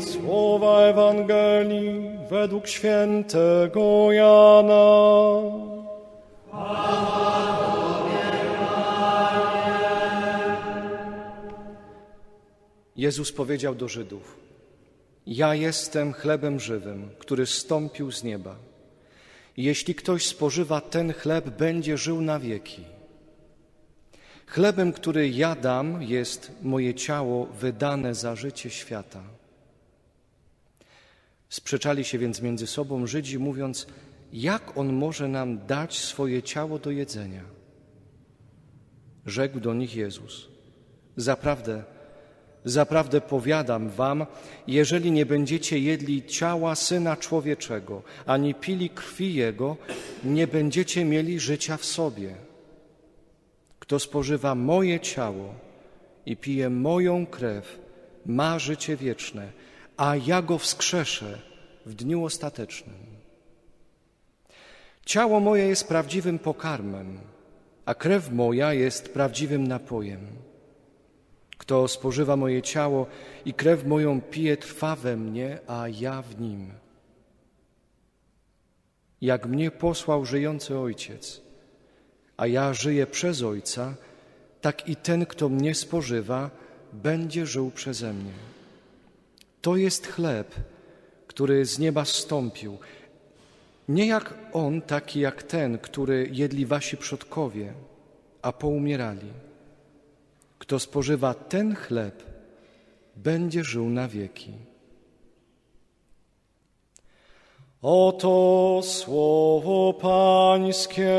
Słowa Ewangelii według świętego Jana. Jezus powiedział do Żydów: Ja jestem chlebem żywym, który stąpił z nieba. Jeśli ktoś spożywa ten chleb, będzie żył na wieki. Chlebem, który ja dam, jest moje ciało wydane za życie świata. Sprzeczali się więc między sobą Żydzi, mówiąc: Jak on może nam dać swoje ciało do jedzenia? Rzekł do nich Jezus: Zaprawdę, zaprawdę powiadam wam, jeżeli nie będziecie jedli ciała syna człowieczego, ani pili krwi jego, nie będziecie mieli życia w sobie. Kto spożywa moje ciało i pije moją krew, ma życie wieczne, a ja go wskrzeszę w dniu ostatecznym. Ciało moje jest prawdziwym pokarmem, a krew moja jest prawdziwym napojem. Kto spożywa moje ciało i krew moją pije, trwa we mnie, a ja w nim. Jak mnie posłał żyjący Ojciec, a ja żyję przez Ojca, tak i ten, kto mnie spożywa, będzie żył przeze mnie. To jest chleb, który z nieba stąpił. Nie jak on, taki jak ten, który jedli wasi przodkowie, a poumierali. Kto spożywa ten chleb, będzie żył na wieki. Oto słowo Pańskie.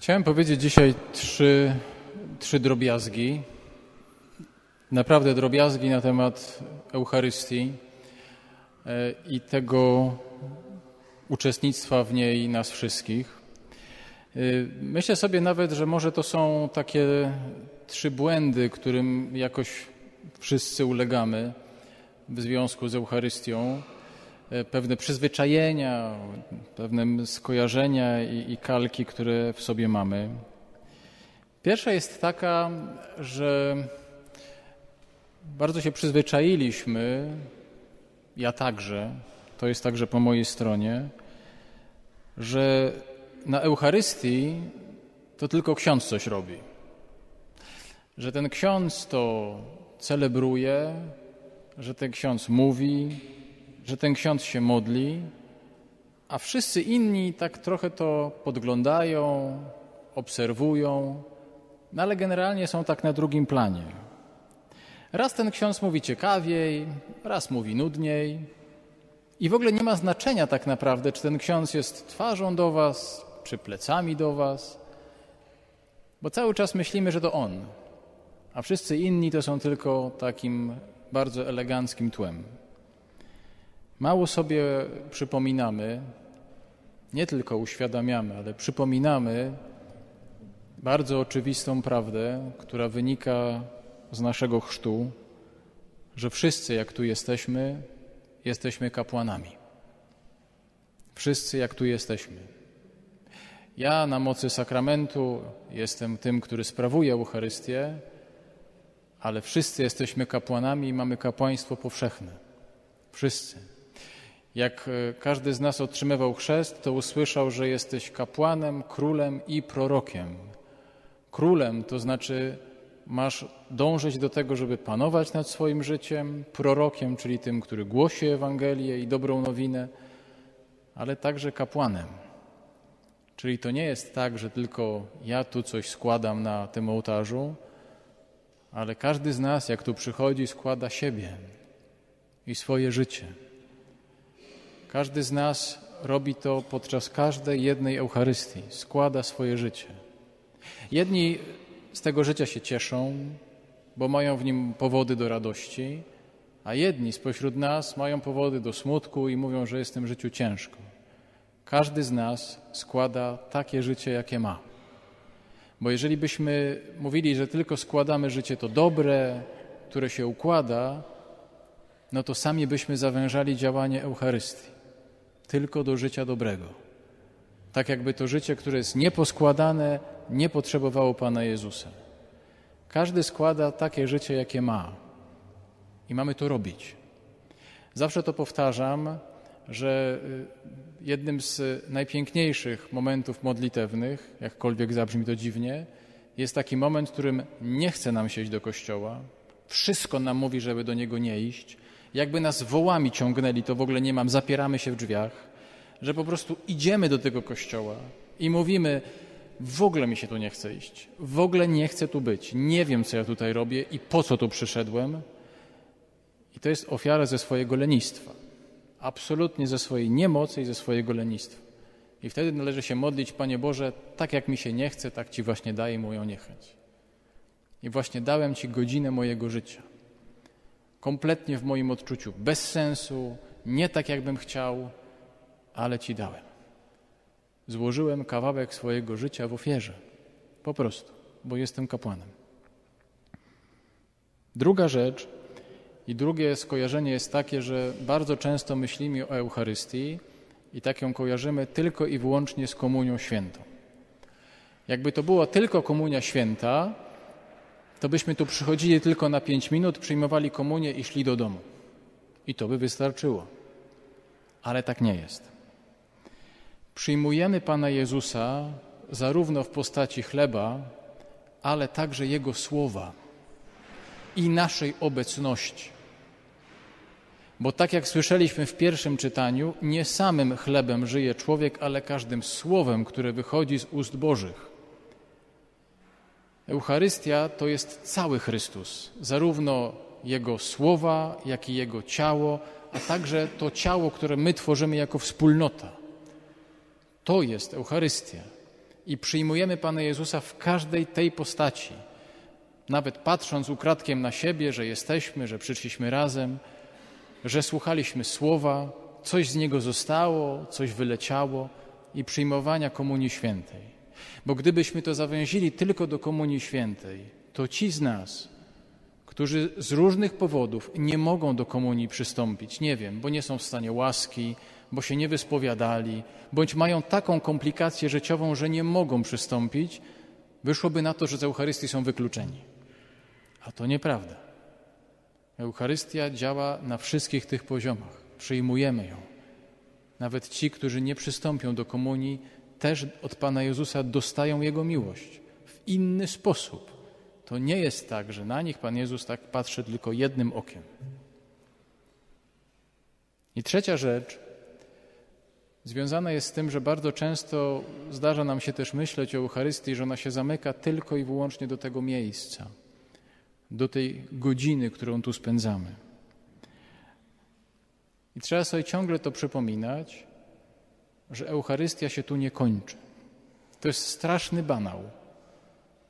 Chciałem powiedzieć dzisiaj trzy, trzy drobiazgi, naprawdę drobiazgi na temat Eucharystii e, i tego uczestnictwa w niej nas wszystkich. E, myślę sobie nawet, że może to są takie trzy błędy, którym jakoś wszyscy ulegamy w związku z Eucharystią. E, pewne przyzwyczajenia, pewne skojarzenia i, i kalki, które w sobie mamy. Pierwsza jest taka, że bardzo się przyzwyczailiśmy, ja także, to jest także po mojej stronie, że na Eucharystii to tylko ksiądz coś robi. Że ten ksiądz to celebruje, że ten ksiądz mówi, że ten ksiądz się modli, a wszyscy inni tak trochę to podglądają, obserwują, no ale generalnie są tak na drugim planie. Raz ten ksiądz mówi ciekawiej, raz mówi nudniej. I w ogóle nie ma znaczenia tak naprawdę, czy ten ksiądz jest twarzą do was, czy plecami do was, bo cały czas myślimy, że to on, a wszyscy inni to są tylko takim bardzo eleganckim tłem. Mało sobie przypominamy, nie tylko uświadamiamy, ale przypominamy bardzo oczywistą prawdę, która wynika z naszego chrztu, że wszyscy, jak tu jesteśmy, jesteśmy kapłanami. Wszyscy, jak tu jesteśmy. Ja na mocy sakramentu jestem tym, który sprawuje Eucharystię, ale wszyscy jesteśmy kapłanami i mamy kapłaństwo powszechne. Wszyscy. Jak e, każdy z nas otrzymywał chrzest, to usłyszał, że jesteś kapłanem, królem i prorokiem. Królem to znaczy masz dążyć do tego, żeby panować nad swoim życiem, prorokiem, czyli tym, który głosi Ewangelię i dobrą nowinę, ale także kapłanem. Czyli to nie jest tak, że tylko ja tu coś składam na tym ołtarzu, ale każdy z nas, jak tu przychodzi, składa siebie i swoje życie. Każdy z nas robi to podczas każdej jednej Eucharystii, składa swoje życie. Jedni z tego życia się cieszą, bo mają w nim powody do radości, a jedni spośród nas mają powody do smutku i mówią, że jest w tym życiu ciężko. Każdy z nas składa takie życie, jakie ma. Bo jeżeli byśmy mówili, że tylko składamy życie to dobre, które się układa, no to sami byśmy zawężali działanie Eucharystii tylko do życia dobrego. Tak jakby to życie, które jest nieposkładane, nie potrzebowało Pana Jezusa. Każdy składa takie życie, jakie ma. I mamy to robić. Zawsze to powtarzam, że y, jednym z najpiękniejszych momentów modlitewnych, jakkolwiek zabrzmi to dziwnie, jest taki moment, w którym nie chce nam się iść do kościoła, wszystko nam mówi, żeby do niego nie iść, jakby nas wołami ciągnęli, to w ogóle nie mam, zapieramy się w drzwiach, że po prostu idziemy do tego kościoła i mówimy, w ogóle mi się tu nie chce iść, w ogóle nie chcę tu być, nie wiem, co ja tutaj robię i po co tu przyszedłem. I to jest ofiara ze swojego lenistwa, absolutnie ze swojej niemocy i ze swojego lenistwa. I wtedy należy się modlić, Panie Boże, tak jak mi się nie chce, tak Ci właśnie daję moją niechęć. I właśnie dałem Ci godzinę mojego życia. Kompletnie w moim odczuciu, bez sensu, nie tak jakbym chciał, ale Ci dałem. Złożyłem kawałek swojego życia w ofierze. Po prostu, bo jestem kapłanem. Druga rzecz i drugie skojarzenie jest takie, że bardzo często myślimy o Eucharystii i tak ją kojarzymy tylko i wyłącznie z komunią świętą. Jakby to była tylko komunia święta, to byśmy tu przychodzili tylko na pięć minut, przyjmowali komunię i szli do domu. I to by wystarczyło. Ale tak nie jest. Przyjmujemy Pana Jezusa zarówno w postaci chleba, ale także Jego słowa i naszej obecności. Bo tak jak słyszeliśmy w pierwszym czytaniu, nie samym chlebem żyje człowiek, ale każdym słowem, które wychodzi z ust Bożych. Eucharystia to jest cały Chrystus, zarówno Jego słowa, jak i Jego ciało, a także to ciało, które my tworzymy jako wspólnota. To jest Eucharystia. I przyjmujemy Pana Jezusa w każdej tej postaci. Nawet patrząc ukradkiem na siebie, że jesteśmy, że przyszliśmy razem, że słuchaliśmy słowa, coś z niego zostało, coś wyleciało i przyjmowania Komunii Świętej. Bo gdybyśmy to zawęzili tylko do Komunii Świętej, to ci z nas, którzy z różnych powodów nie mogą do komunii przystąpić, nie wiem, bo nie są w stanie łaski, bo się nie wyspowiadali, bądź mają taką komplikację życiową, że nie mogą przystąpić, wyszłoby na to, że z Eucharystii są wykluczeni. A to nieprawda. Eucharystia działa na wszystkich tych poziomach. Przyjmujemy ją. Nawet ci, którzy nie przystąpią do komunii, też od Pana Jezusa dostają Jego miłość w inny sposób. To nie jest tak, że na nich Pan Jezus tak patrzy tylko jednym okiem. I trzecia rzecz związana jest z tym, że bardzo często zdarza nam się też myśleć o Eucharystii, że ona się zamyka tylko i wyłącznie do tego miejsca, do tej godziny, którą tu spędzamy. I trzeba sobie ciągle to przypominać, że Eucharystia się tu nie kończy. To jest straszny banał,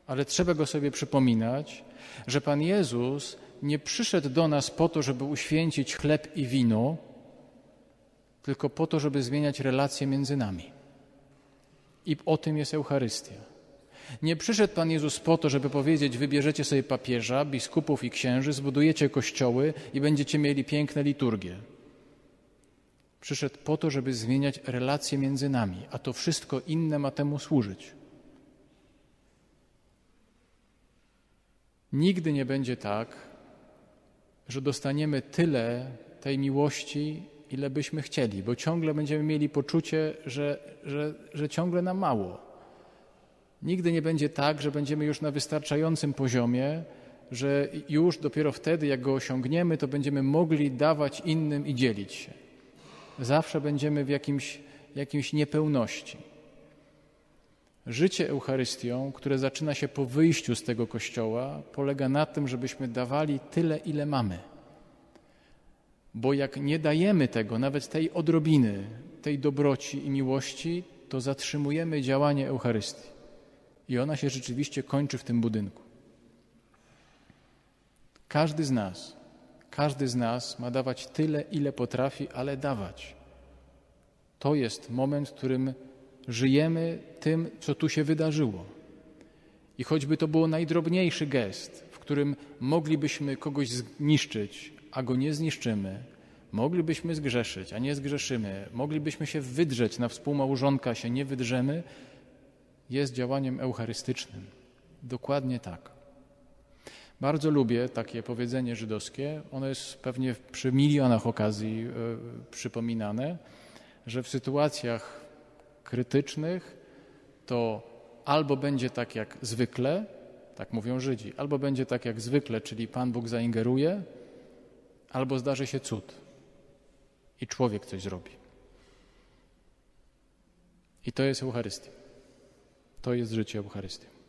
ale trzeba go sobie przypominać, że Pan Jezus nie przyszedł do nas po to, żeby uświęcić chleb i wino, tylko po to, żeby zmieniać relacje między nami. I o tym jest Eucharystia. Nie przyszedł Pan Jezus po to, żeby powiedzieć: Wybierzecie sobie papieża, biskupów i księży, zbudujecie kościoły i będziecie mieli piękne liturgie. Przyszedł po to, żeby zmieniać relacje między nami, a to wszystko inne ma temu służyć. Nigdy nie będzie tak, że dostaniemy tyle tej miłości, ile byśmy chcieli, bo ciągle będziemy mieli poczucie, że, że, że ciągle nam mało. Nigdy nie będzie tak, że będziemy już na wystarczającym poziomie, że już dopiero wtedy, jak go osiągniemy, to będziemy mogli dawać innym i dzielić się. Zawsze będziemy w jakimś, jakimś niepełności. Życie Eucharystią, które zaczyna się po wyjściu z tego kościoła, polega na tym, żebyśmy dawali tyle, ile mamy. Bo jak nie dajemy tego, nawet tej odrobiny, tej dobroci i miłości, to zatrzymujemy działanie Eucharystii. I ona się rzeczywiście kończy w tym budynku. Każdy z nas, każdy z nas ma dawać tyle, ile potrafi, ale dawać. To jest moment, w którym żyjemy tym, co tu się wydarzyło. I choćby to było najdrobniejszy gest, w którym moglibyśmy kogoś zniszczyć, a go nie zniszczymy, moglibyśmy zgrzeszyć, a nie zgrzeszymy, moglibyśmy się wydrzeć na współmałżonka, się nie wydrzemy, jest działaniem eucharystycznym. Dokładnie tak. Bardzo lubię takie powiedzenie żydowskie. Ono jest pewnie przy milionach okazji y, przypominane, że w sytuacjach krytycznych to albo będzie tak jak zwykle, tak mówią Żydzi, albo będzie tak jak zwykle, czyli Pan Bóg zaingeruje, albo zdarzy się cud i człowiek coś zrobi. I to jest Eucharystia. To jest życie Eucharystii.